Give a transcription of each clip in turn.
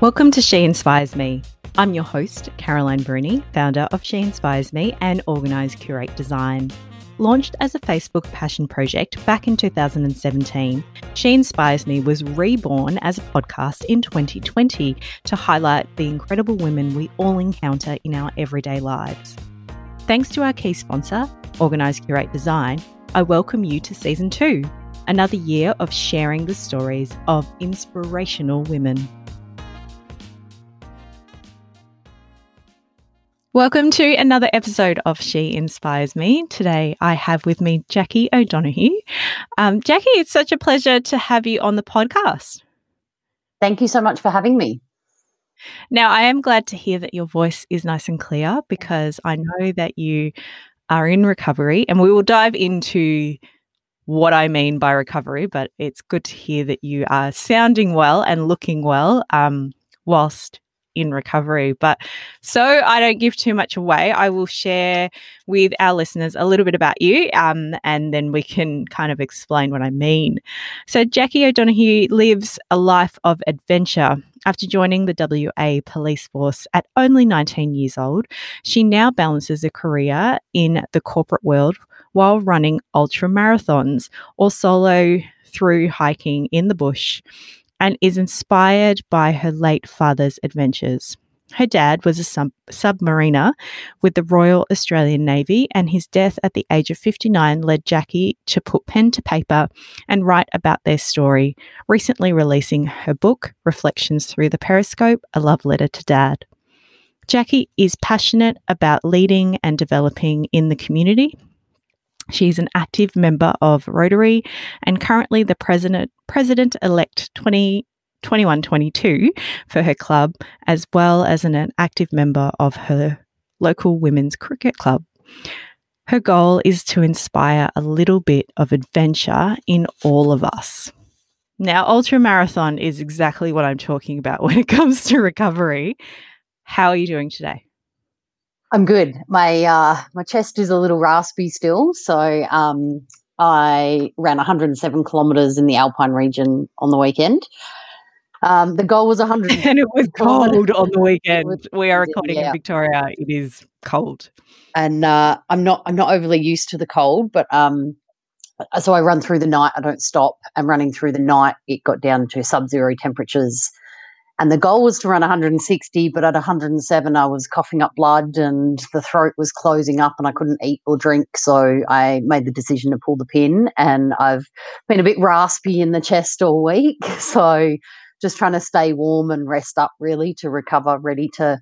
Welcome to She Inspires Me. I'm your host, Caroline Bruni, founder of She Inspires Me and Organise Curate Design. Launched as a Facebook passion project back in 2017, She Inspires Me was reborn as a podcast in 2020 to highlight the incredible women we all encounter in our everyday lives. Thanks to our key sponsor, Organise Curate Design, I welcome you to season two, another year of sharing the stories of inspirational women. Welcome to another episode of She Inspires Me. Today I have with me Jackie O'Donoghue. Um, Jackie, it's such a pleasure to have you on the podcast. Thank you so much for having me. Now, I am glad to hear that your voice is nice and clear because I know that you are in recovery, and we will dive into what I mean by recovery, but it's good to hear that you are sounding well and looking well um, whilst in recovery. But so I don't give too much away, I will share with our listeners a little bit about you um, and then we can kind of explain what I mean. So, Jackie O'Donoghue lives a life of adventure. After joining the WA police force at only 19 years old, she now balances a career in the corporate world while running ultra marathons or solo through hiking in the bush and is inspired by her late father's adventures. Her dad was a sub- submariner with the Royal Australian Navy, and his death at the age of 59 led Jackie to put pen to paper and write about their story, recently releasing her book, Reflections Through the Periscope A Love Letter to Dad. Jackie is passionate about leading and developing in the community She's an active member of Rotary and currently the president president elect 2021 22 for her club, as well as an, an active member of her local women's cricket club. Her goal is to inspire a little bit of adventure in all of us. Now, ultra marathon is exactly what I'm talking about when it comes to recovery. How are you doing today? I'm good. My uh, my chest is a little raspy still, so um, I ran 107 kilometers in the Alpine region on the weekend. Um, the goal was 100, and it was cold on the weekend. We are recording yeah. in Victoria. It is cold, and uh, I'm not I'm not overly used to the cold, but um, so I run through the night. I don't stop. And running through the night, it got down to sub-zero temperatures and the goal was to run 160, but at 107, I was coughing up blood and the throat was closing up and I couldn't eat or drink. So I made the decision to pull the pin. And I've been a bit raspy in the chest all week. So just trying to stay warm and rest up really to recover, ready to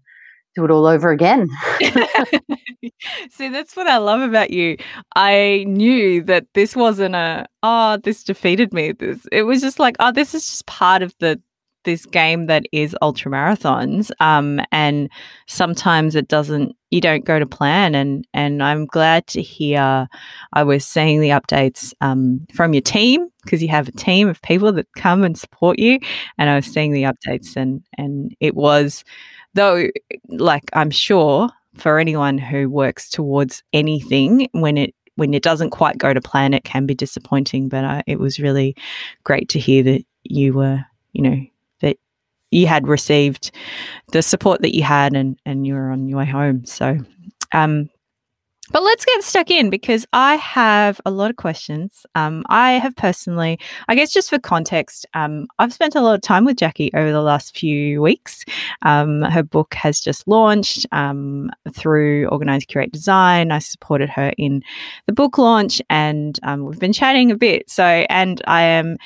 do it all over again. See, that's what I love about you. I knew that this wasn't a oh, this defeated me. This it was just like, oh, this is just part of the this game that is ultra marathons um, and sometimes it doesn't you don't go to plan and and i'm glad to hear i was seeing the updates um, from your team because you have a team of people that come and support you and i was seeing the updates and and it was though like i'm sure for anyone who works towards anything when it when it doesn't quite go to plan it can be disappointing but it was really great to hear that you were you know you had received the support that you had and and you were on your way home so um but let's get stuck in because I have a lot of questions. Um, I have personally, I guess, just for context, um, I've spent a lot of time with Jackie over the last few weeks. Um, her book has just launched um, through Organise Curate Design. I supported her in the book launch, and um, we've been chatting a bit. So, and I am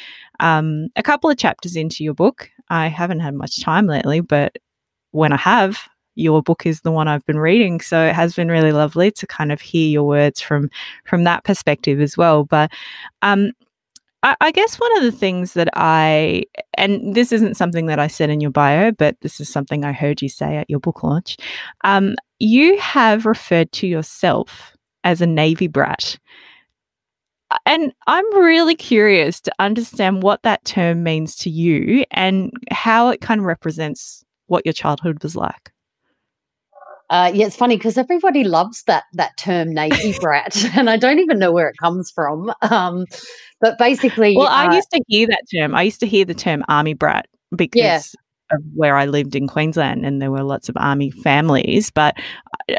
um, a couple of chapters into your book. I haven't had much time lately, but when I have, your book is the one I've been reading. So it has been really lovely to kind of hear your words from from that perspective as well. But um, I, I guess one of the things that I and this isn't something that I said in your bio, but this is something I heard you say at your book launch. Um, you have referred to yourself as a Navy brat. And I'm really curious to understand what that term means to you and how it kind of represents what your childhood was like. Uh, yeah, it's funny because everybody loves that that term Navy brat, and I don't even know where it comes from. Um, but basically, well, I uh, used to hear that term. I used to hear the term Army brat because yeah. of where I lived in Queensland, and there were lots of army families. But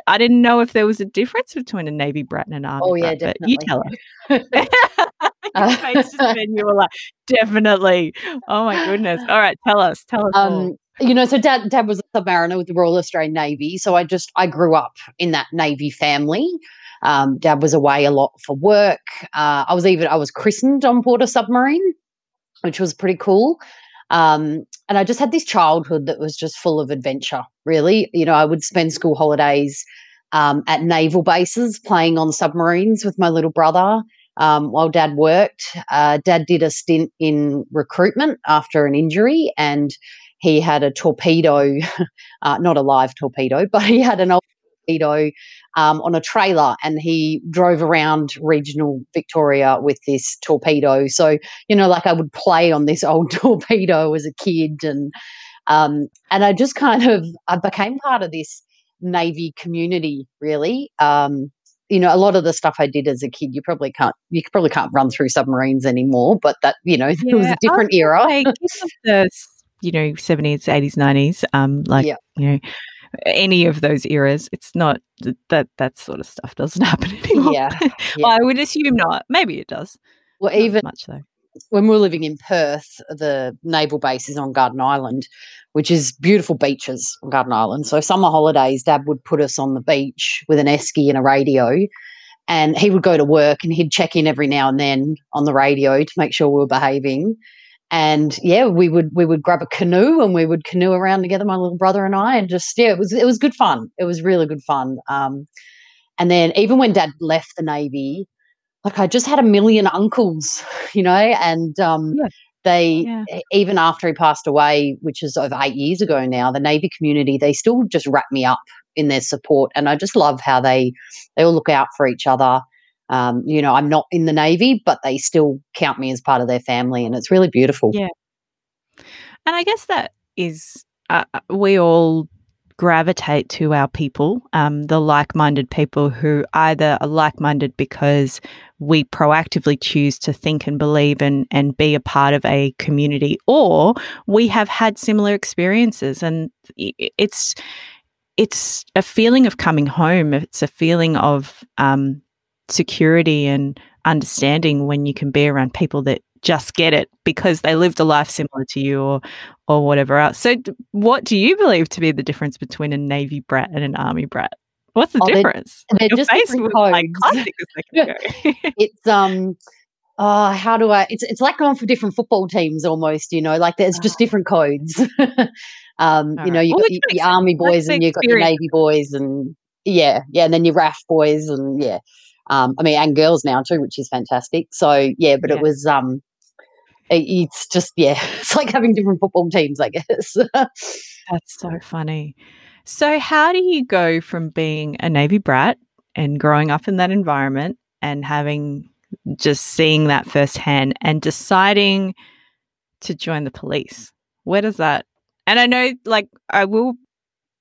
I, didn't know if there was a difference between a navy brat and an army. Oh yeah, brat, definitely. You tell us. Just you were like, definitely. Oh my goodness. All right, tell us. Tell us. Um, you know, so dad dad was a submariner with the Royal Australian Navy. So I just I grew up in that Navy family. Um, dad was away a lot for work. Uh, I was even I was christened on board a submarine, which was pretty cool. Um, and I just had this childhood that was just full of adventure. Really, you know, I would spend school holidays um, at naval bases playing on submarines with my little brother um, while dad worked. Uh, dad did a stint in recruitment after an injury and he had a torpedo, uh, not a live torpedo, but he had an old torpedo um, on a trailer and he drove around regional Victoria with this torpedo. So, you know, like I would play on this old torpedo as a kid and um, and I just kind of I became part of this Navy community, really. Um, you know, a lot of the stuff I did as a kid, you probably can't, you probably can't run through submarines anymore. But that, you know, yeah, it was a different era. The, you know, seventies, eighties, nineties, um, like yeah. you know, any of those eras. It's not that that sort of stuff doesn't happen anymore. Yeah, yeah. well, I would assume not. Maybe it does. Well, not even much though. When we were living in Perth, the naval base is on Garden Island, which is beautiful beaches on Garden Island. So summer holidays, Dad would put us on the beach with an esky and a radio, and he would go to work and he'd check in every now and then on the radio to make sure we were behaving. And yeah, we would we would grab a canoe and we would canoe around together, my little brother and I, and just yeah, it was it was good fun. It was really good fun. Um, and then even when Dad left the Navy, like I just had a million uncles, you know, and um, yeah they yeah. even after he passed away which is over eight years ago now the navy community they still just wrap me up in their support and i just love how they they all look out for each other um, you know i'm not in the navy but they still count me as part of their family and it's really beautiful. Yeah. And i guess that is uh, uh we all gravitate to our people, um, the like minded people who either are like minded because we proactively choose to think and believe and, and be a part of a community, or we have had similar experiences. And it's, it's a feeling of coming home, it's a feeling of um, security and understanding when you can be around people that just get it because they lived a life similar to you or or whatever else. So what do you believe to be the difference between a navy brat and an army brat? What's the oh, difference? They're, they're just different codes. Like it's um oh how do I it's it's like going for different football teams almost, you know, like there's just oh. different codes. um, All you know, you well, got the, the army boys and you got your navy boys and yeah, yeah, and then your RAF boys and yeah. Um, I mean, and girls now too, which is fantastic. So yeah, but yeah. it was um, it's just yeah, it's like having different football teams, I guess. That's so funny. So, how do you go from being a Navy brat and growing up in that environment and having just seeing that firsthand and deciding to join the police? Where does that? And I know, like, I will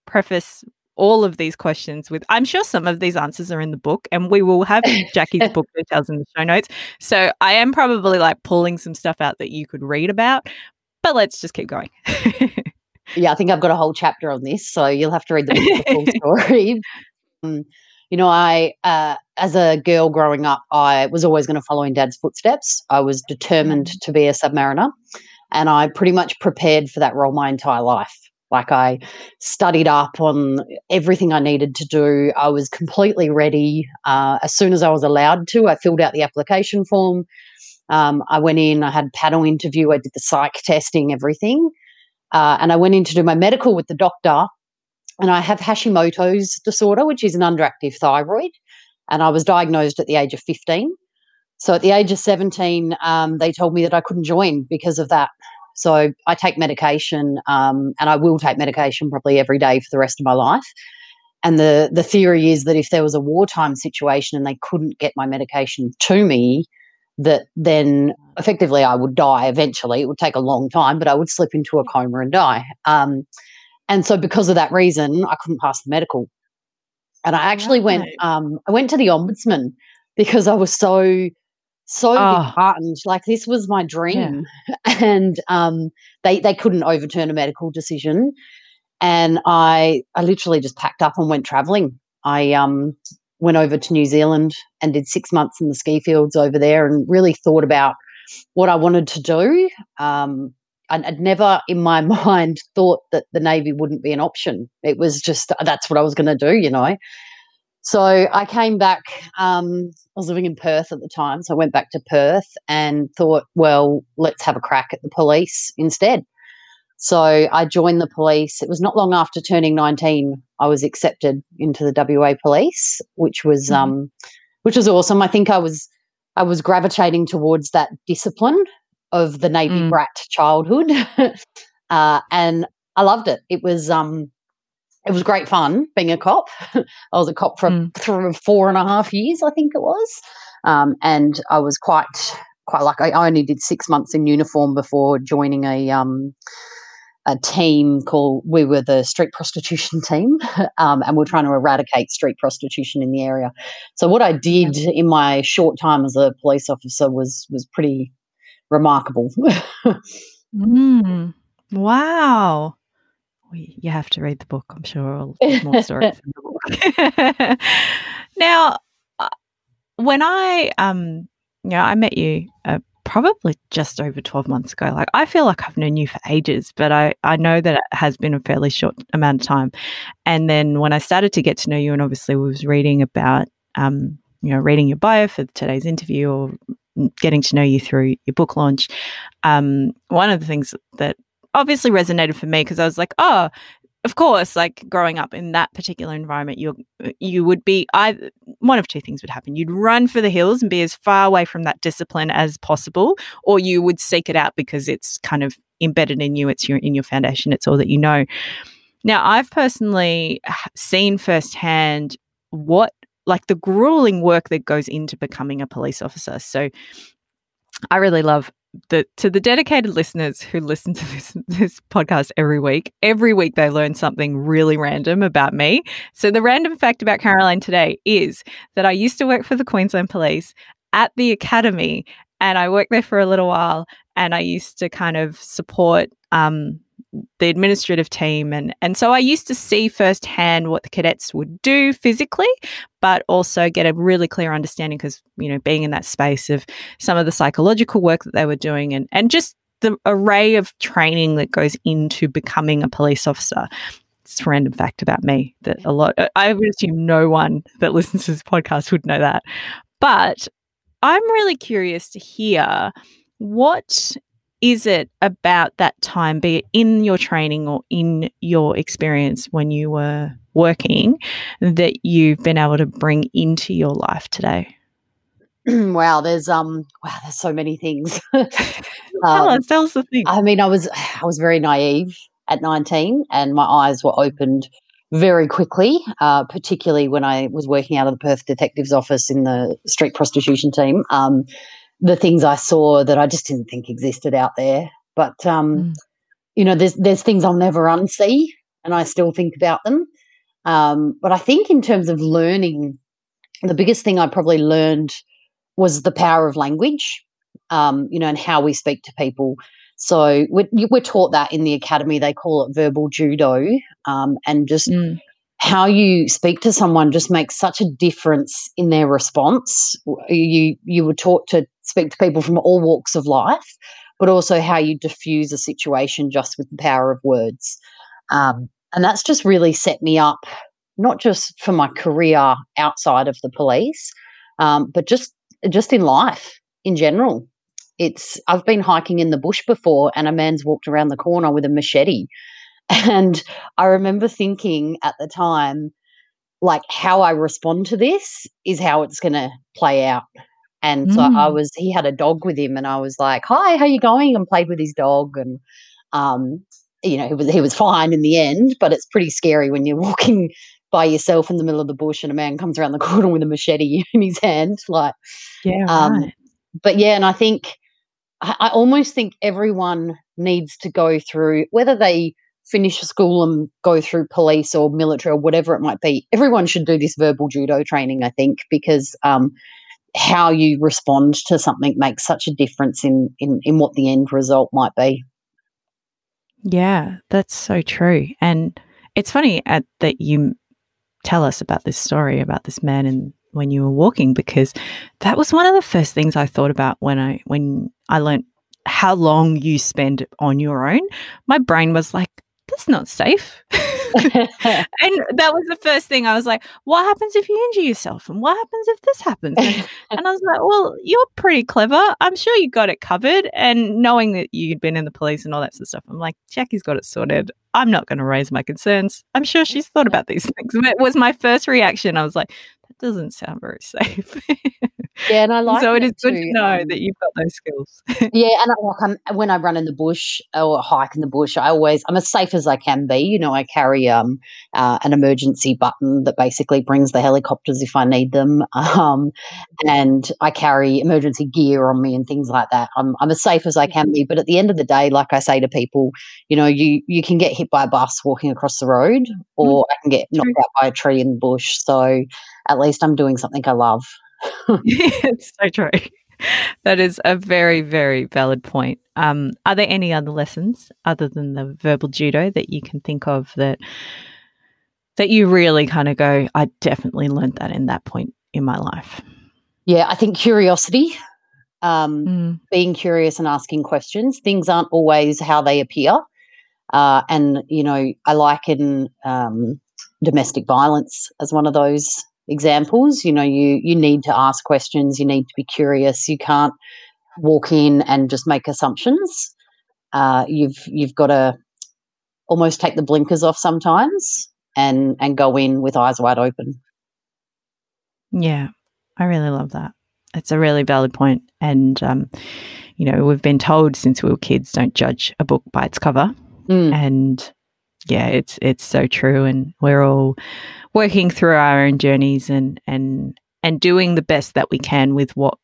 preface all of these questions with I'm sure some of these answers are in the book and we will have Jackie's book details in the show notes. So I am probably like pulling some stuff out that you could read about, but let's just keep going. yeah, I think I've got a whole chapter on this, so you'll have to read the full story. Um, you know, I uh, as a girl growing up, I was always going to follow in dad's footsteps. I was determined mm. to be a submariner, and I pretty much prepared for that role my entire life. Like I studied up on everything I needed to do. I was completely ready. Uh, as soon as I was allowed to, I filled out the application form. Um, I went in, I had panel interview, I did the psych testing, everything. Uh, and I went in to do my medical with the doctor. And I have Hashimoto's disorder, which is an underactive thyroid. And I was diagnosed at the age of 15. So at the age of 17, um, they told me that I couldn't join because of that. So I take medication, um, and I will take medication probably every day for the rest of my life. And the the theory is that if there was a wartime situation and they couldn't get my medication to me, that then effectively I would die eventually. It would take a long time, but I would slip into a coma and die. Um, and so because of that reason, I couldn't pass the medical. And I actually right. went um, I went to the ombudsman because I was so so oh. disheartened. Like this was my dream, yeah. and um, they they couldn't overturn a medical decision, and I I literally just packed up and went traveling. I um went over to New Zealand and did six months in the ski fields over there, and really thought about what I wanted to do. Um, I'd never in my mind thought that the Navy wouldn't be an option. It was just that's what I was going to do, you know. So I came back. Um, I was living in Perth at the time, so I went back to Perth and thought, well, let's have a crack at the police instead. So I joined the police. It was not long after turning 19 I was accepted into the WA police, which was mm-hmm. um, which was awesome. I think I was I was gravitating towards that discipline of the Navy mm. brat childhood, uh, and I loved it. It was um, it was great fun being a cop. I was a cop for mm. four and a half years, I think it was, um, and I was quite quite lucky. I only did six months in uniform before joining a um, a team called we were the street prostitution team um, and we're trying to eradicate street prostitution in the area so what i did in my short time as a police officer was was pretty remarkable mm, wow you have to read the book i'm sure there's more stories in the book now uh, when i um you know i met you uh, probably just over 12 months ago. Like I feel like I've known you for ages, but I, I know that it has been a fairly short amount of time. And then when I started to get to know you and obviously we was reading about um, you know, reading your bio for today's interview or getting to know you through your book launch, um, one of the things that obviously resonated for me because I was like, oh, of course, like growing up in that particular environment, you uh, you would be I one of two things would happen. You'd run for the hills and be as far away from that discipline as possible, or you would seek it out because it's kind of embedded in you. It's your in your foundation. It's all that you know. Now, I've personally seen firsthand what like the grueling work that goes into becoming a police officer. So I really love the to the dedicated listeners who listen to this this podcast every week, every week they learn something really random about me. So the random fact about Caroline today is that I used to work for the Queensland Police at the academy and I worked there for a little while and I used to kind of support um, the administrative team. And and so I used to see firsthand what the cadets would do physically but also get a really clear understanding because you know being in that space of some of the psychological work that they were doing and and just the array of training that goes into becoming a police officer. It's a random fact about me that a lot I would assume no one that listens to this podcast would know that. But I'm really curious to hear what is it about that time, be it in your training or in your experience when you were working, that you've been able to bring into your life today? wow, there's um, wow, there's so many things. tell um, us, tell us the thing. I mean, I was, I was very naive at 19, and my eyes were opened very quickly, uh, particularly when I was working out of the Perth Detective's office in the street prostitution team. Um, the things I saw that I just didn't think existed out there. But um, mm. you know, there's there's things I'll never unsee, and I still think about them. Um, but I think in terms of learning, the biggest thing I probably learned was the power of language. Um, you know, and how we speak to people. So we're, we're, taught that in the academy. They call it verbal judo, um, and just mm how you speak to someone just makes such a difference in their response. You you were taught to speak to people from all walks of life, but also how you diffuse a situation just with the power of words. Um, and that's just really set me up, not just for my career outside of the police, um, but just just in life in general. It's I've been hiking in the bush before, and a man's walked around the corner with a machete and I remember thinking at the time, like, how I respond to this is how it's going to play out. And mm. so I mm. was, he had a dog with him, and I was like, "Hi, how you going?" and played with his dog, and um, you know, he was he was fine in the end. But it's pretty scary when you're walking by yourself in the middle of the bush, and a man comes around the corner with a machete in his hand, like, yeah, um, right. But yeah, and I think I, I almost think everyone needs to go through whether they finish school and go through police or military or whatever it might be, everyone should do this verbal judo training, I think, because um, how you respond to something makes such a difference in in, in what the end result might be. Yeah, that's so true. And it's funny at, that you tell us about this story about this man and when you were walking because that was one of the first things I thought about when I when I learned how long you spend on your own. My brain was like, that's not safe. and that was the first thing I was like, what happens if you injure yourself? And what happens if this happens? And, and, I was like, well, you're pretty clever. I'm sure you got it covered. And knowing that you'd been in the police and all that sort of stuff, I'm like, Jackie's got it sorted. I'm not going to raise my concerns. I'm sure she's thought about these things. it was my first reaction. I was like, that doesn't sound very safe. Yeah, and I like. So it is too. good to know um, that you've got those skills. yeah, and I, like I'm, when I run in the bush or hike in the bush, I always I'm as safe as I can be. You know, I carry um uh, an emergency button that basically brings the helicopters if I need them, um, and I carry emergency gear on me and things like that. I'm I'm as safe as I can be. But at the end of the day, like I say to people, you know, you you can get hit by a bus walking across the road, or I can get knocked out by a tree in the bush. So at least I'm doing something I love. it's so true. That is a very, very valid point. Um, are there any other lessons other than the verbal judo that you can think of that that you really kind of go, I definitely learned that in that point in my life? Yeah, I think curiosity, um, Mm. being curious and asking questions. Things aren't always how they appear. Uh, and, you know, I liken um, domestic violence as one of those examples. You know, you you need to ask questions, you need to be curious. You can't walk in and just make assumptions. Uh, you've you've got to almost take the blinkers off sometimes and and go in with eyes wide open. Yeah, I really love that. It's a really valid point. And, um, you know, we've been told since we were kids, don't judge a book by its cover. Mm. And yeah, it's it's so true. And we're all working through our own journeys and and and doing the best that we can with what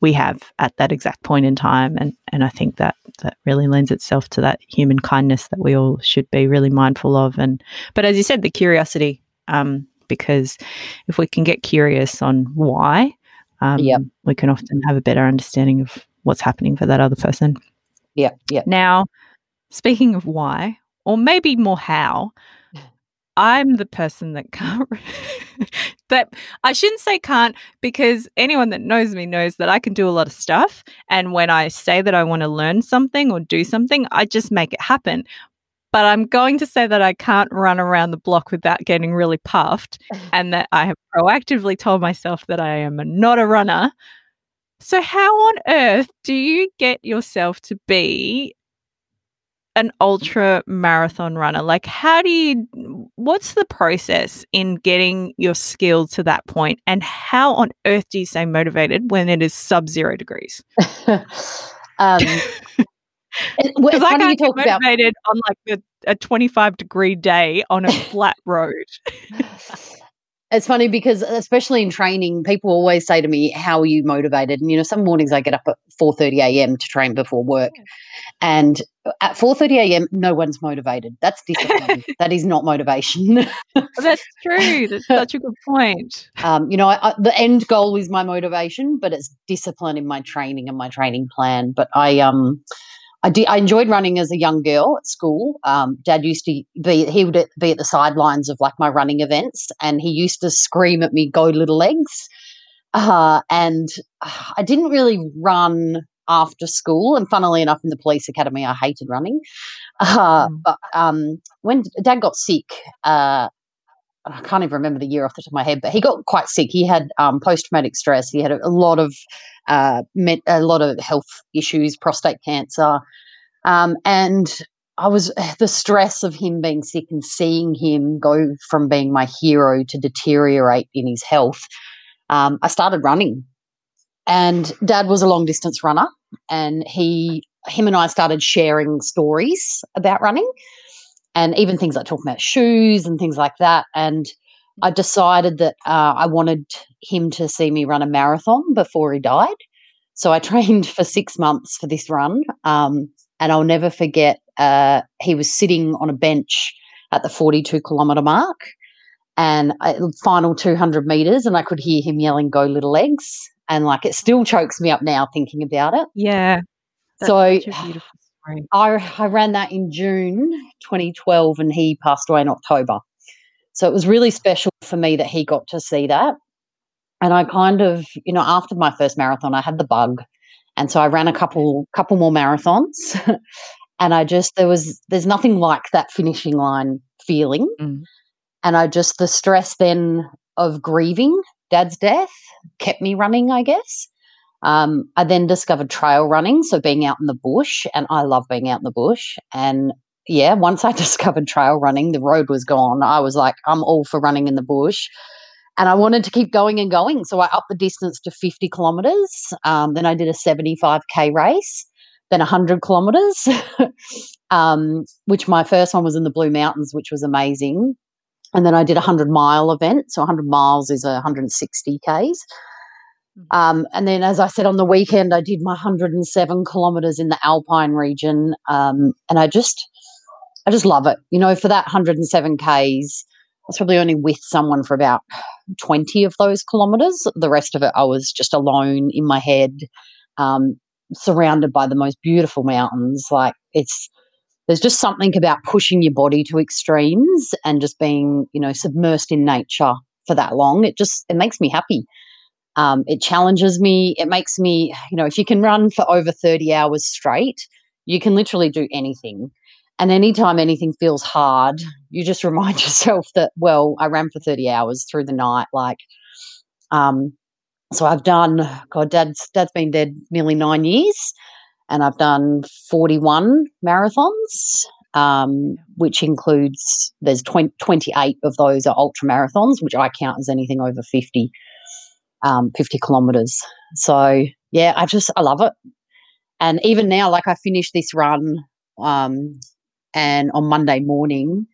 we have at that exact point in time. And and I think that that really lends itself to that human kindness that we all should be really mindful of. And but as you said, the curiosity, um, because if we can get curious on why, um, Yep. we can often have a better understanding of what's happening for that other person. Yeah, yeah. Now, speaking of why, or maybe more how, mm. I'm the person that can't. that I shouldn't say can't because anyone that knows me knows that I can do a lot of stuff. And when I say that I want to learn something or do something, I just make it happen. But I'm going to say that I can't run around the block without getting really puffed, and that I have proactively told myself that I am not a runner. So, how on earth do you get yourself to be an ultra marathon runner? Like, how do you, what's the process in getting your skill to that point? And how on earth do you stay motivated when it is sub zero degrees? um, Because I can't get talk about motivated on like the, a 25 degree day on a flat road. It's funny because especially in training, people always say to me, "How are you motivated?" And you know, some mornings I get up at four thirty a.m. to train before work, and at four thirty a.m., no one's motivated. That's discipline. that is not motivation. That's true. That's such a good point. um, you know, I, I, the end goal is my motivation, but it's discipline in my training and my training plan. But I, um, I did. I enjoyed running as a young girl at school. Um, Dad used to be. He would be at the sidelines of like my running events, and he used to scream at me, "Go little legs!" Uh, and uh, I didn't really run after school. And funnily enough, in the police academy, I hated running. Uh, Mm. But um, when Dad got sick, uh, I can't even remember the year off the top of my head, but he got quite sick. He had um, post traumatic stress. He had a, lot of uh, met, a lot of health issues, prostate cancer, um, and I was the stress of him being sick and seeing him go from being my hero to deteriorate in his health. Um, I started running, and Dad was a long distance runner, and he him and I started sharing stories about running and even things like talking about shoes and things like that. And I decided that uh, I wanted him to see me run a marathon before he died. So I trained for six months for this run. Um, and I'll never forget, uh, he was sitting on a bench at the 42 kilometre mark and uh, final 200 metres, and I could hear him yelling, Go little legs. and like it still chokes me up now thinking about it. Yeah. So such I I ran that in June 2012 and he passed away in October. So it was really special for me that he got to see that. And I kind of, you know, after my first marathon, I had the bug. And so I ran a couple couple more marathons. and I just there was there's nothing like that finishing line feeling. Mm. And I just the stress then of grieving dad's death kept me running, I guess. Um, I then discovered trail running, so being out in the bush, and I love being out in the bush. And yeah, once I discovered trail running, the road was gone. I was like, I'm all for running in the bush. And I wanted to keep going and going. So I upped the distance to 50 kilometers. Um, then I did a 75K race, then 100 kilometers, um, which my first one was in the Blue Mountains, which was amazing. And then I did a 100 mile event. So 100 miles is a 160 Ks. Um, and then, as I said, on the weekend, I did my 107 kilometers in the Alpine region. Um, and I just, I just love it. You know, for that 107 Ks, I was probably only with someone for about 20 of those kilometers. The rest of it, I was just alone in my head, um, surrounded by the most beautiful mountains. Like, it's, there's just something about pushing your body to extremes and just being, you know, submersed in nature for that long. It just, it makes me happy. Um, it challenges me. It makes me, you know, if you can run for over 30 hours straight, you can literally do anything. And anytime anything feels hard, you just remind yourself that, well, I ran for 30 hours through the night. Like, um, so I've done, God, dad's, dad's been dead nearly nine years and I've done 41 marathons, um, which includes, there's 20, 28 of those are ultra marathons, which I count as anything over 50, um, 50 kilometers. So yeah, I just, I love it. And even now, like I finished this run, um, and on Monday morning,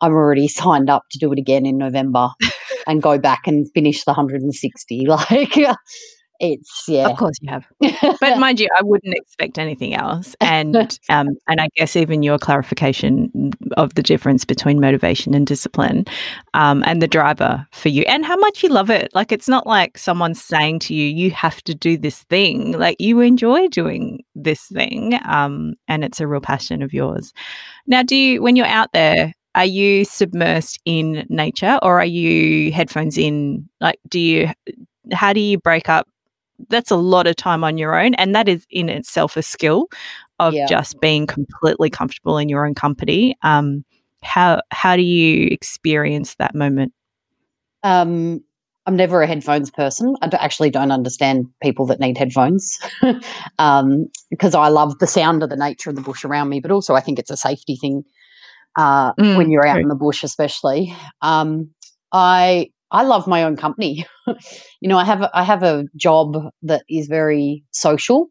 I'm already signed up to do it again in November and go back and finish the 160. Like, it's yeah. Of course you have. But mind you, I wouldn't expect anything else. And um, and I guess even your clarification of the difference between motivation and discipline, um, and the driver for you, and how much you love it. Like it's not like someone's saying to you, you have to do this thing. Like you enjoy doing this thing, um, and it's a real passion of yours. Now, do you when you're out there? Are you submersed in nature or are you headphones in? Like, do you, how do you break up that's a lot of time on your own and that is in itself a skill of Yeah. just being completely comfortable in your own company um how how do you experience that moment Um, I'm never a headphones person. i actually don't understand people that need headphones um, because I love the sound of the nature of the bush around me, but also I think it's a safety thing uh, Mm, when you're out true. in the bush, especially. Um, I I love my own company. you know, I have a, I have a job that is very social,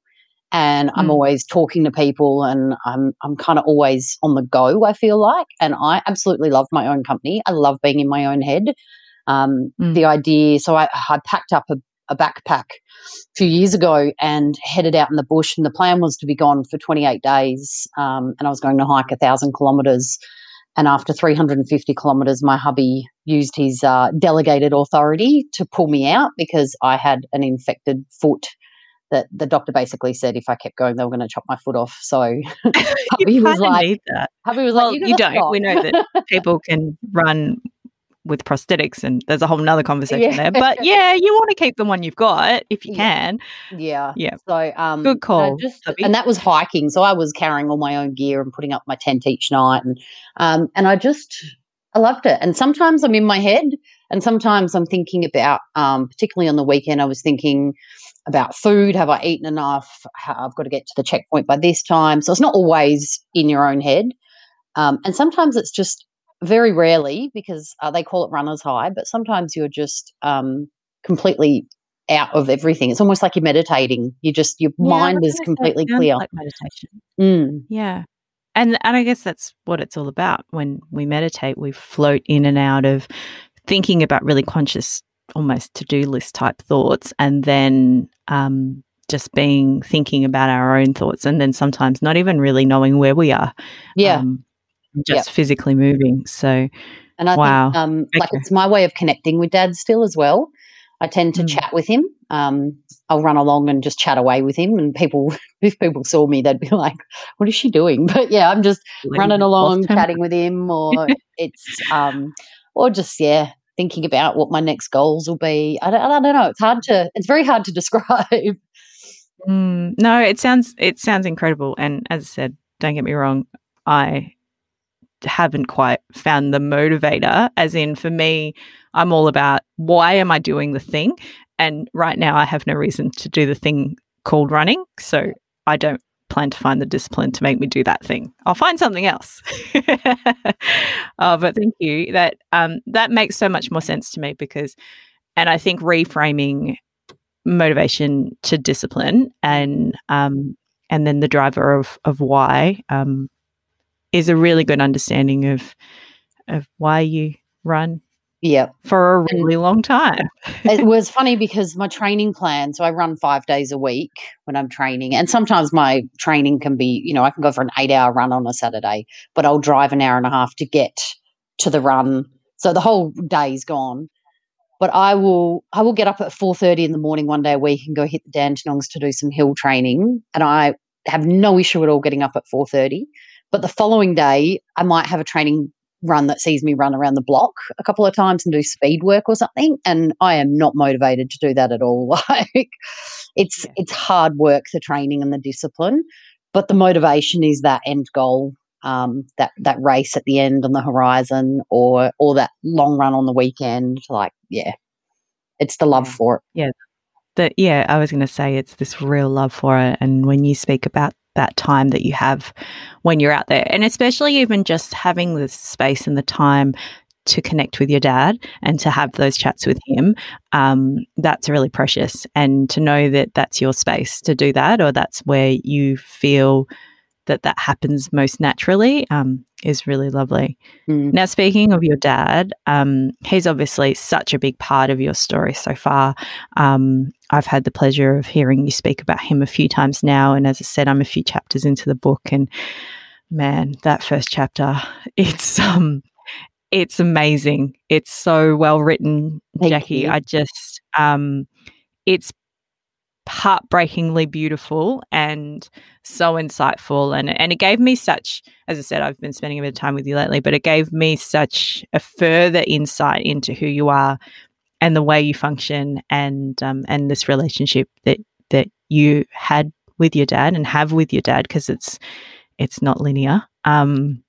and I'm Mm. always talking to people, and I'm I'm kind of always on the go. I feel like, and I absolutely love my own company. I love being in my own head. Um, Mm. The idea, so I, I packed up a, a backpack a few years ago and headed out in the bush, and the plan was to be gone for 28 days, um, and I was going to hike a thousand kilometres. And after 350 kilometres, my hubby used his uh, delegated authority to pull me out because I had an infected foot. That the doctor basically said if I kept going, they were going to chop my foot off. So hubby was like, hubby was well like, you, you, don't we know that people can run with prosthetics and there's a whole nother conversation Yeah. there but yeah you want to keep the one you've got if you Yeah. can Yeah. Yeah. So um Good call, just and that was hiking. So I was carrying all my own gear and putting up my tent each night and um and I just I loved it. And sometimes I'm in my head and sometimes I'm thinking about um particularly on the weekend I was thinking about food, have I eaten enough? I've got to get to the checkpoint by this time. So it's not always in your own head. Um and sometimes it's just very rarely because uh, they call it runner's high, but sometimes you're just um completely out of everything. It's almost like you're meditating. You just your Yeah, mind is gonna say it completely clear. like meditation Mm, Yeah. And and I guess that's what it's all about. When we meditate, we float in and out of thinking about really conscious, almost to-do list type thoughts and then um just being thinking about our own thoughts and then sometimes not even really knowing where we are. yeah, Um, just physically moving. So and I wow. think um, like it's my way of connecting with dad still as well. I tend to Mm. chat with him. Um, I'll run along and just chat away with him, and people, if people saw me, they'd be like, "What is she doing?" But yeah, I'm just running along, chatting with him, or it's um, or just yeah, thinking about what my next goals will be. I don't, I don't know. It's hard to. It's very hard to describe. Mm, no, it sounds it sounds incredible. And as I said, don't get me wrong, I haven't quite found the motivator. As in, for me, I'm all about why am I doing the thing, and right now I have no reason to do the thing called running, so I don't plan to find the discipline to make me do that thing. I'll find something else. uh, but thank you. That um, that makes so much more sense to me because, and I think reframing motivation to discipline and um, and then the driver of of why um, is a really good understanding of of why you run Yeah, for a And- really long time. it was funny because my training plan. So I run five days a week when I'm training, and sometimes my training can be, you know, I can go for an eight-hour run on a Saturday, but I'll drive an hour and a half to get to the run. So the whole day's gone. But I will, I will get up at four thirty in the morning one day a week and go hit the Dandenongs to do some hill training, and I have no issue at all getting up at four thirty. But the following day, I might have a training run that sees me run around the block a couple of times and do speed work or something and I am not motivated to do that at all like it's Yeah. it's hard work the training and the discipline but the motivation is that end goal um, that that race at the end on the horizon or or that long run on the weekend like yeah it's the love Yeah. for it that yeah i was going to say it's this real love for it and when you speak about that time that you have when you're out there and especially even just having the space and the time to connect with your dad and to have those chats with him um, that's really precious and to know that that's your space to do that or that's where you feel that that happens most naturally um, is really lovely Mm. now, speaking of your dad, um, he's obviously such a big part of your story so far. Um, I've had the pleasure of hearing you speak about him a few times now, and as I said, I'm a few chapters into the book, and man, that first chapter, it's um, it's amazing. It's so well written, Thank Jackie. you. I just um, it's heartbreakingly beautiful and so insightful and and it gave me such as I said I've been spending a bit of time with you lately but it gave me such a further insight into who you are and the way you function and um and this relationship that that you had with your dad and have with your dad because it's it's not linear um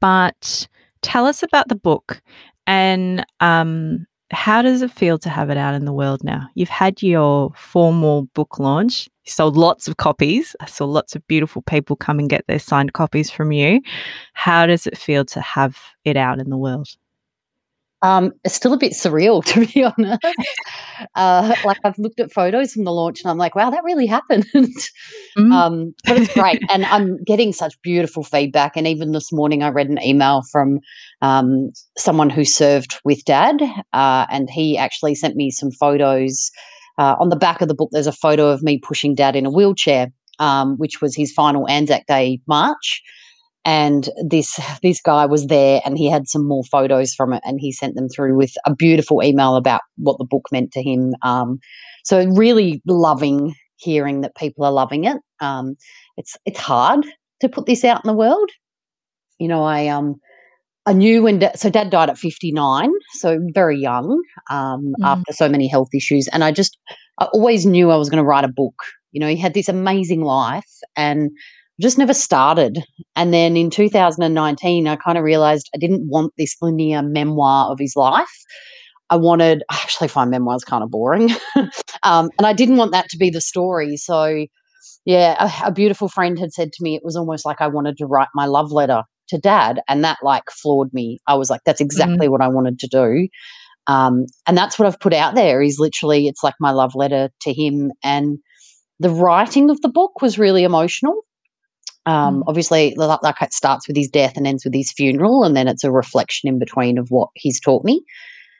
but tell us about the book and um how does it feel to have it out in the world now? You've had your formal book launch. You sold lots of copies. I saw lots of beautiful people come and get their signed copies from you. How does it feel to have it out in the world? Um, it's still a bit surreal, to be honest. Uh, like I've looked at photos from the launch and I'm like, wow, that really happened. Mm. um, but it's great, and I'm getting such beautiful feedback. And even this morning, I read an email from um, someone who served with Dad, uh, and he actually sent me some photos. Uh, on the back of the book, there's a photo of me pushing Dad in a wheelchair, um, which was his final Anzac Day march and this this guy was there and he had some more photos from it and he sent them through with a beautiful email about what the book meant to him. Um, so really loving hearing that people are loving it. Um, it's it's hard to put this out in the world. You know i um i knew when da- so dad died at 59 so very young um, Mhm. after so many health issues. And i just i always knew i was going to write a book. You know he had this amazing life and just never started and then in 2019, I kind of realized I didn't want this linear memoir of his life. I wanted, I actually find memoirs kind of boring. um, and I didn't want that to be the story. So, yeah, a, a beautiful friend had said to me, it was almost like I wanted to write my love letter to dad. And that like floored me. I was like, that's exactly what I wanted to do. Um, and that's what I've put out there is literally, it's like my love letter to him. And the writing of the book was really emotional. Um, Mm. Obviously, li- like starts with his death and ends with his funeral, and then it's a reflection in between of what he's taught me.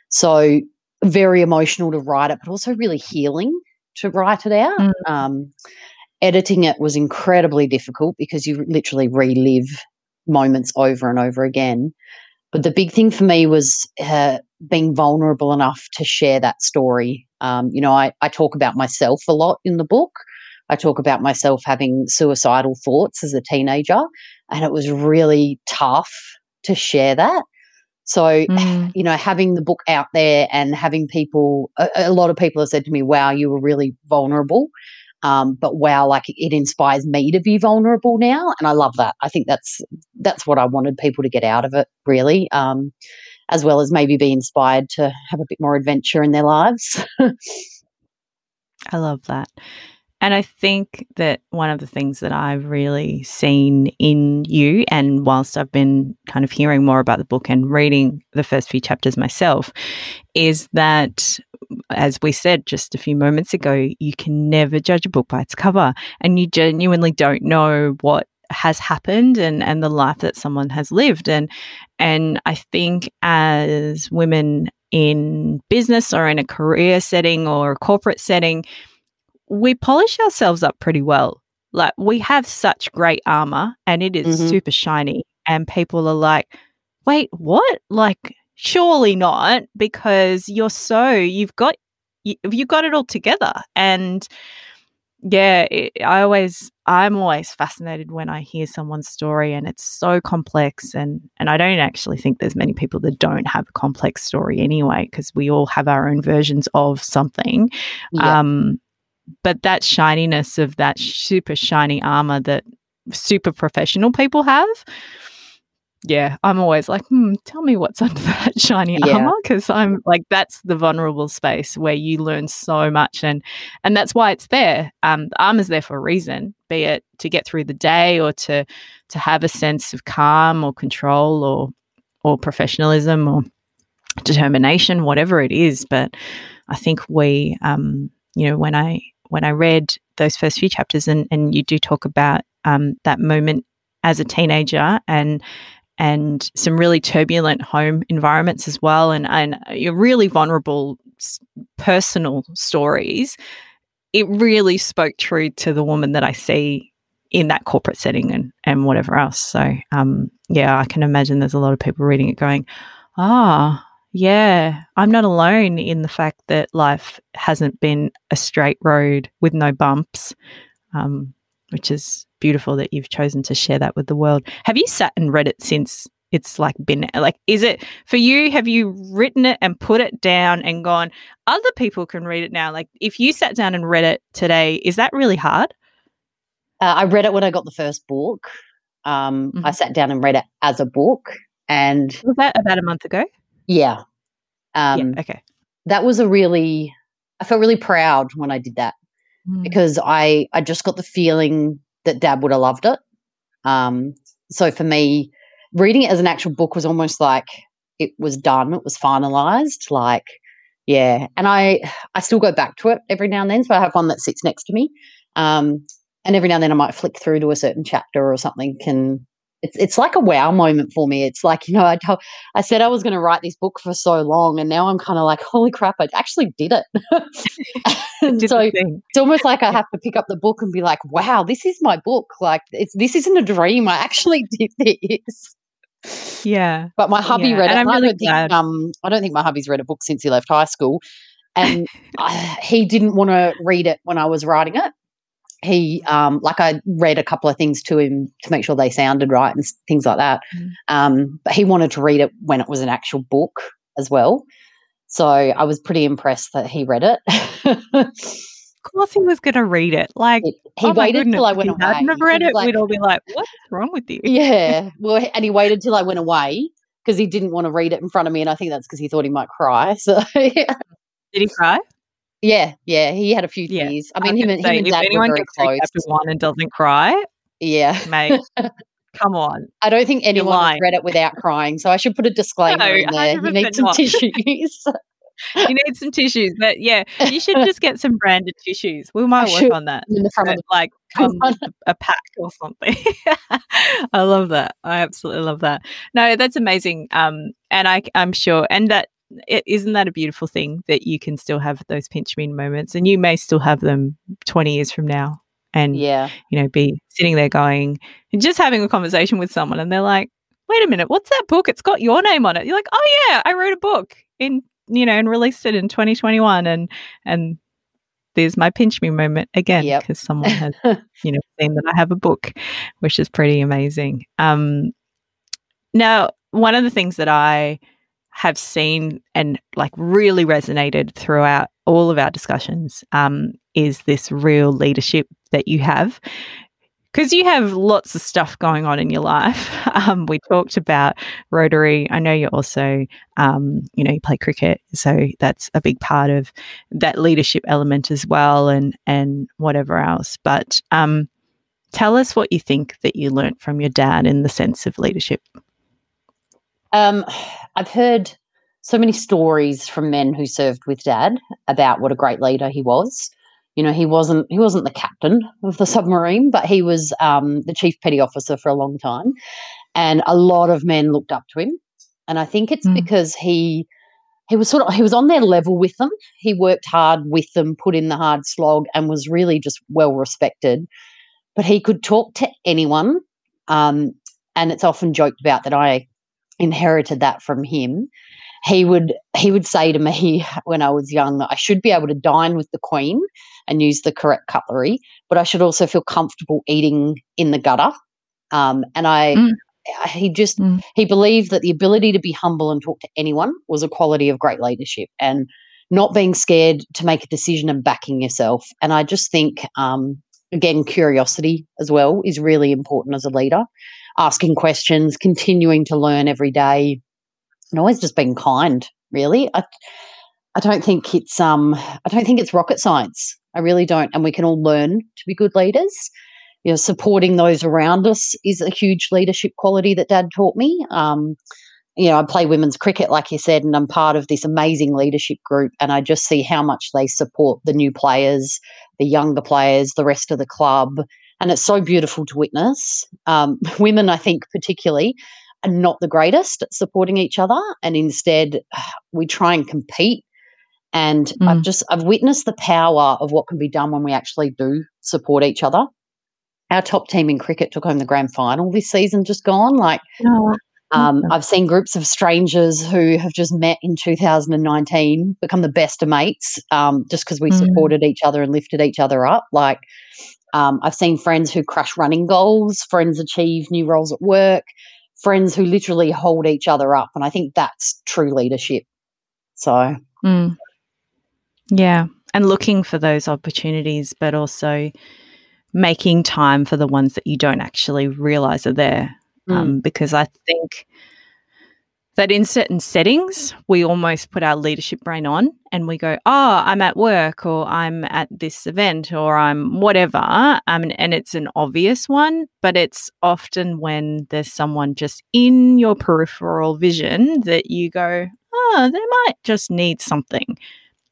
So, very emotional to write it, but also really healing to write it out. Mm. Um, editing it was incredibly difficult because you literally relive moments over and over again. But the big thing for me was uh, being vulnerable enough to share that story. Um, you know, I, I talk about myself a lot in the book. I talk about myself having suicidal thoughts as a teenager, and it was really tough to share that. So, mm. you know, having the book out there and having people, a, a, lot of people have said to me, wow, you were really vulnerable. Um, but wow, like it inspires me to be vulnerable now. And I love that. I think that's, that's what I wanted people to get out of it, really. Um, as well as maybe be inspired to have a bit more adventure in their lives. I love that. And I think that one of the things that I've really seen in you, and whilst I've been kind of hearing more about the book and reading the first few chapters myself, is that, as we said just a few moments ago, you can never judge a book by its cover. And you genuinely don't know what has happened and and the life that someone has lived and and I think as women in business or in a career setting or a corporate setting we polish ourselves up pretty well. Like we have such great armor and it is mm-hmm. super shiny. And people are like, wait, what? Like, surely not, because you're so, you've got, you, you've got it all together. And yeah, it, I always, I'm always fascinated when I hear someone's story and it's so complex. And, and I don't actually think there's many people that don't have a complex story anyway, because we all have our own versions of something. Yeah. Um, but that shininess of that super shiny armor that super professional people have yeah i'm always like hmm tell me what's under that shiny yeah. armor because i'm like that's the vulnerable space where you learn so much and and that's why it's there um the armor's there for a reason be it to get through the day or to to have a sense of calm or control or or professionalism or determination whatever it is but i think we um you know when i when I read those first few chapters, and, and you do talk about um, that moment as a teenager and and some really turbulent home environments as well, and and you're really vulnerable personal stories. It really spoke true to the woman that I see in that corporate setting and and whatever else. So um, yeah, I can imagine there's a lot of people reading it going, ah, yeah, I'm not alone in the fact that life hasn't been a straight road with no bumps, um, which is beautiful that you've chosen to share that with the world. Have you sat and read it since it's like been like is it for you have you written it and put it down and gone other people can read it now like if you sat down and read it today is that really hard uh, i read it when i got the first book um, mm-hmm. i sat down and read it as a book and was that about a month ago yeah. Um, yeah. Okay. That was a really, I felt really proud when I did that mm. because I, I just got the feeling that dad would have loved it. Um, so for me, reading it as an actual book was almost like it was done, it was finalized. Like, yeah. And I, I still go back to it every now and then. So I have one that sits next to me. Um, and every now and then I might flick through to a certain chapter or something and it's it's like a wow moment for me. It's like you know, I told, I said I was going to write this book for so long, and now I'm kind of like, holy crap, I actually did it. so it's almost like I have to pick up the book and be like, wow, this is my book. Like it's this isn't a dream. I actually did this. Yeah, but my hubby yeah. read and it. I'm really I don't glad. think um I don't think my hubby's read a book since he left high school, and I, he didn't want to read it when I was writing it he um, like I read a couple of things to him to make sure they sounded right and things like that. Mm. Um, but he wanted to read it when it was an actual book as well. So I was pretty impressed that he read it. of course, he was going to read it. Like he oh waited till I went away. I'd never read it. Like, we'd all be like, "What's wrong with you?" Yeah. Well, and he waited till I went away because he didn't want to read it in front of me, and I think that's because he thought he might cry. So. yeah. Did he cry? Yeah, yeah, he had a few yeah. tears. I mean, I him and, say, him and Dad were very close. Chapter one and doesn't cry, yeah, mate, come on. I don't think anyone read it without crying, so I should put a disclaimer no, in there. You need some not. tissues. you need some tissues, but yeah, you should just get some branded tissues. We might work on that. In the front the- like come a pack or something. I love that. I absolutely love that. No, that's amazing. Um, and I, I'm sure, and that is isn't that a beautiful thing that you can still have those pinch me moments and you may still have them 20 years from now and yeah you know be sitting there going and just having a conversation with someone and they're like wait a minute what's that book it's got your name on it you're like oh yeah i wrote a book in you know and released it in 2021 and and there's my pinch me moment again because yep. someone has you know seen that I have a book, which is pretty amazing. Um, now, one of the things that I have seen and like really resonated throughout all of our discussions um, is this real leadership that you have because you have lots of stuff going on in your life. Um, we talked about Rotary. I know you're also, um, you know, you play cricket, so that's a big part of that leadership element as well, and and whatever else. But um, tell us what you think that you learnt from your dad in the sense of leadership. Um, I've heard so many stories from men who served with dad about what a great leader he was. You know he wasn't he wasn't the captain of the submarine but he was um, the chief petty officer for a long time. And a lot of men looked up to him. And i think it's mm. because he he was sort of he was on their level with them. He worked hard with them put in the hard slog and was really just well respected. But he could talk to anyone um, and it's often joked about that i inherited that from him he would he would say to me when I was young that I should be able to dine with the Queen and use the correct cutlery, but I should also feel comfortable eating in the gutter. Um, and I, mm. he just mm. he believed that the ability to be humble and talk to anyone was a quality of great leadership, and not being scared to make a decision and backing yourself. And I just think, um, again, curiosity as well is really important as a leader. Asking questions, continuing to learn every day, and always just being kind. Really, I, I don't think it's um, I don't think it's rocket science. I really don't, and we can all learn to be good leaders. You know, supporting those around us is a huge leadership quality that Dad taught me. Um, you know, I play women's cricket, like you said, and I'm part of this amazing leadership group. And I just see how much they support the new players, the younger players, the rest of the club. And it's so beautiful to witness. Um, women, I think, particularly, are not the greatest at supporting each other. And instead, we try and compete. And mm. I've just, I've witnessed the power of what can be done when we actually do support each other. Our top team in cricket took home the grand final this season, just gone. Like, oh. Um, I've seen groups of strangers who have just met in 2019 become the best of mates um, just because we mm. supported each other and lifted each other up. Like, um, I've seen friends who crush running goals, friends achieve new roles at work, friends who literally hold each other up. And I think that's true leadership. So, mm. yeah. And looking for those opportunities, but also making time for the ones that you don't actually realize are there. Mm. Um, because I think that in certain settings, we almost put our leadership brain on and we go, oh, I'm at work or I'm at this event or I'm whatever. Um, and it's an obvious one, but it's often when there's someone just in your peripheral vision that you go, oh, they might just need something.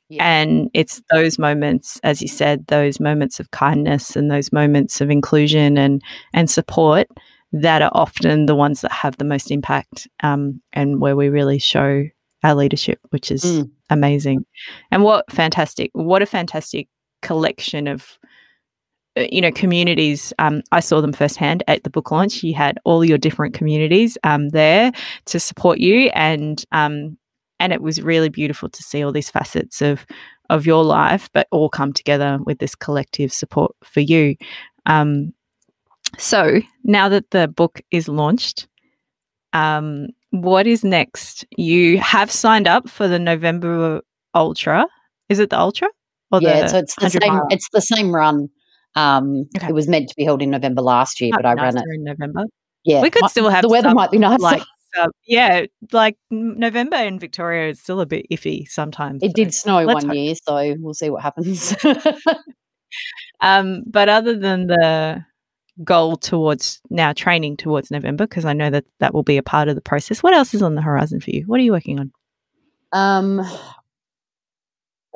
Yeah. And it's those moments, as you said, those moments of kindness and those moments of inclusion and and support that are often the ones that have the most impact um, and where we really show our leadership, which is mm. amazing. And what fantastic, what a fantastic collection of uh, you know communities um, i saw them firsthand at the book launch you had all your different communities um, there to support you and um, and it was really beautiful to see all these facets of of your life but all come together with this collective support for you um, so now that the book is launched, um, what is next? You have signed up for the November Ultra. Is it the Ultra? Or yeah, the so it's the same. Mile? It's the same run. Um, okay. It was meant to be held in November last year, oh, but I ran it in November. Yeah, we could still have the weather might be nice. Like, yeah, like November in Victoria is still a bit iffy sometimes. It so did snow one hope. year, so we'll see what happens. um, but other than the goal towards now training towards November because I know that that will be a part of the process. What else is on the horizon for you? What are you working on? Um,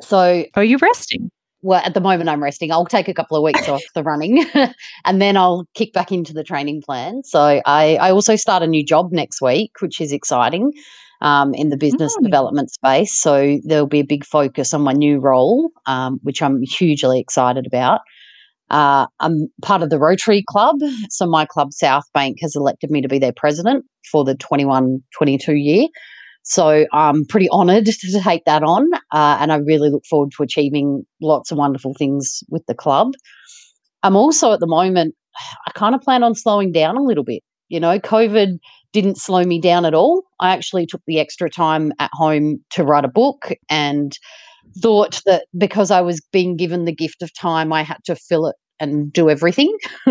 so are you resting? Well, at the moment, I'm resting. I'll take a couple of weeks off the running, and then I'll kick back into the training plan. So I, I also start a new job next week, which is exciting. Um, in the business mm. development space. So there'll be a big focus on my new role, um, which I'm hugely excited about. Uh, I'm part of the Rotary Club. So my club, South Bank, has elected me to be their president for the 21 22 year, So I'm pretty honoured to take that on, uh, and I really look forward to achieving lots of wonderful things with the club. I'm also at the moment, I kind of plan on slowing down a little bit. You know, COVID didn't slow me down at all. I actually took the extra time at home to write a book and thought that because I was being given the gift of time, I had to fill it and do everything.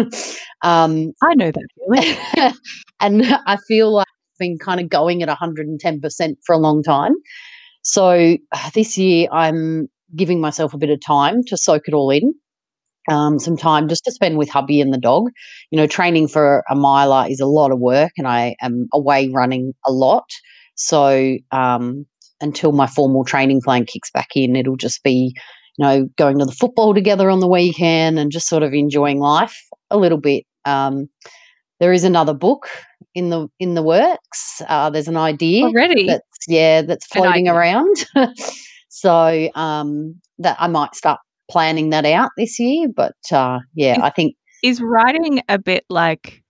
um, I know that feeling. and I feel like I've been kind of going at 110% for a long time. So this year, I'm giving myself a bit of time to soak it all in um, some time just to spend with hubby and the dog. You know, training for a miler is a lot of work, and I am away running a lot. So um, until my formal training plan kicks back in, it'll just be, you know, going to the football together on the weekend and just sort of enjoying life a little bit. Um, there is another book in the in the works. Uh, there's an idea already. That's yeah, that's floating around. so um, that I might start planning that out this year. But uh, yeah, is, I think is writing a bit like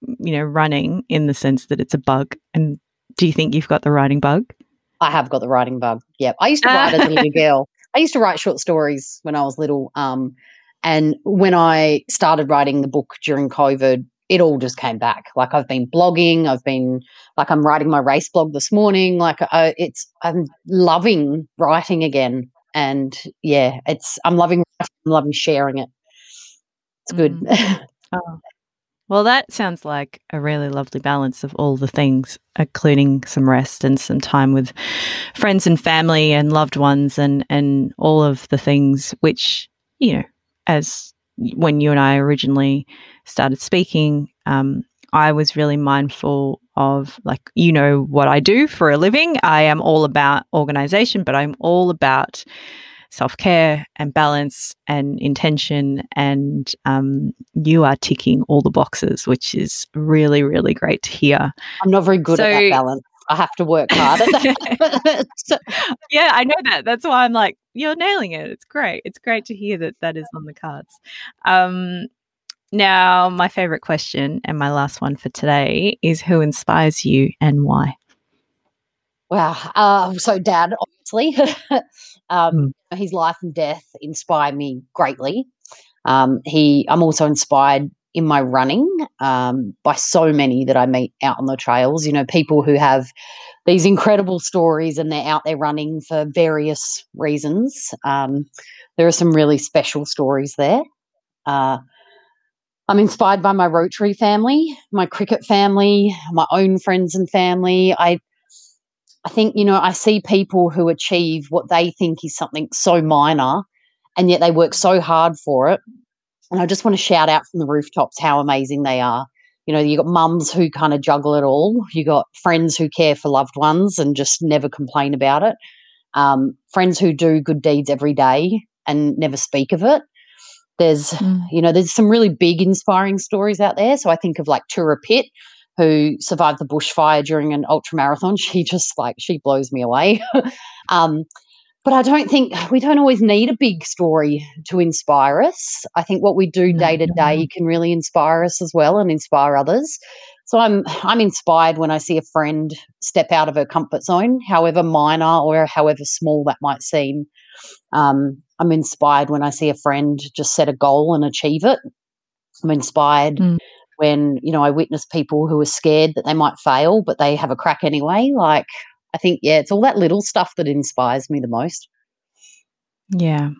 you know running in the sense that it's a bug. And do you think you've got the writing bug? I have got the writing bug. Yeah, I used to write as a little girl. I used to write short stories when I was little. Um, and when I started writing the book during COVID, it all just came back. Like I've been blogging, I've been like I'm writing my race blog this morning. Like uh, it's I'm loving writing again and yeah, it's I'm loving I'm loving sharing it. It's good. Mm. oh. Well, that sounds like a really lovely balance of all the things, including some rest and some time with friends and family and loved ones, and and all of the things which you know, as when you and I originally started speaking, um, I was really mindful of like you know what I do for a living. I am all about organization, but I'm all about self-care and balance and intention and um, you are ticking all the boxes which is really really great to hear. I'm not very good so, at that balance. I have to work hard yeah i know that. That's why i'm like you're nailing it. It's great. It's great to hear that that is on the cards. Um, now, my favorite question and my last one for today is who inspires you and why? Wow. Uh, so, dad, obviously, um, mm. his life and death inspire me greatly. Um, he, I'm also inspired in my running um, by so many that I meet out on the trails. You know, people who have these incredible stories and they're out there running for various reasons. Um, there are some really special stories there. Uh, I'm inspired by my Rotary family, my cricket family, my own friends and family. I I think, you know, I see people who achieve what they think is something so minor and yet they work so hard for it. And I just want to shout out from the rooftops how amazing they are. You know, you got mums who kind of juggle it all. You got friends who care for loved ones and just never complain about it. Um, friends who do good deeds every day and never speak of it. There's, mm. you know, there's some really big inspiring stories out there. So I think of like Turia Pitt, who survived the bushfire during an ultra marathon. She just like she blows me away. um, but I don't think we don't always need a big story to inspire us. I think what we do day to day can really inspire us as well and inspire others. So I'm I'm inspired when I see a friend step out of her comfort zone, however minor or however small that might seem. Um, I'm inspired when I see a friend just set a goal and achieve it. I'm inspired mm. When, you know, I witness people who are scared that they might fail, but they have a crack anyway. Like, I think, yeah, it's all that little stuff that inspires me the most. Yeah.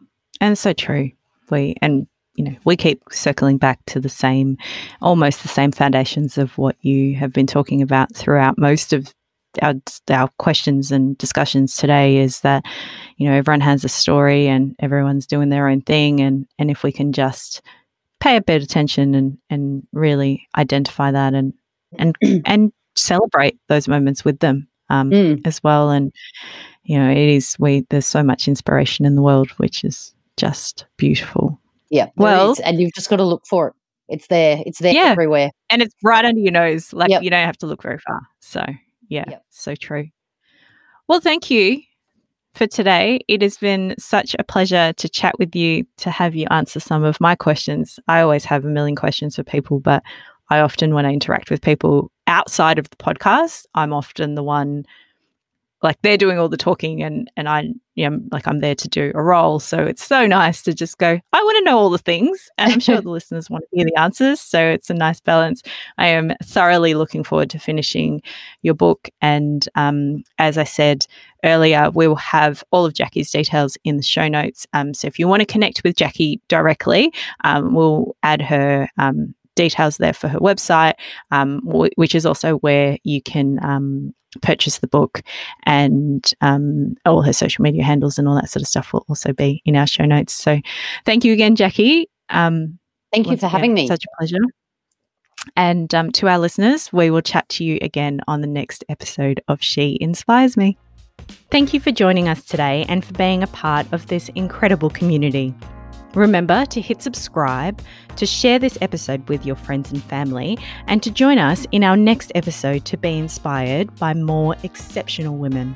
And so true. We, and, you know, we keep circling back to the same, almost the same foundations of what you have been talking about throughout most of our, our questions and discussions today is that you know everyone has a story and everyone's doing their own thing and and if we can just pay a bit of attention and and really identify that and and and celebrate those moments with them um, mm. as well and you know it is we there's so much inspiration in the world which is just beautiful yeah well and you've just got to look for it it's there it's there yeah. everywhere and it's right under your nose like yep. you don't have to look very far so yeah, yep. so true. Well, thank you for today. It has been such a pleasure to chat with you, to have you answer some of my questions. I always have a million questions for people, but I often, when I interact with people outside of the podcast, I'm often the one like they're doing all the talking and and I you know like I'm there to do a role. So it's so nice to just go I want to know all the things. And I'm sure the listeners want to hear the answers. So it's a nice balance. I am thoroughly looking forward to finishing your book. And um, as I said earlier we will have all of Jackie's details in the show notes. Um, so if you want to connect with Jackie directly um, we'll add her um, details there for her website, um, w- which is also where you can um, purchase the book and um, all her social media handles and all that sort of stuff will also be in our show notes. So thank you again, Jackie. Um, thank you for having me. Such a pleasure. And um, to our listeners, we will chat to you again on the next episode of She Inspires Me. Thank you for joining us today and for being a part of this incredible community. Remember to hit subscribe, to share this episode with your friends and family, and to join us in our next episode to be inspired by more exceptional women.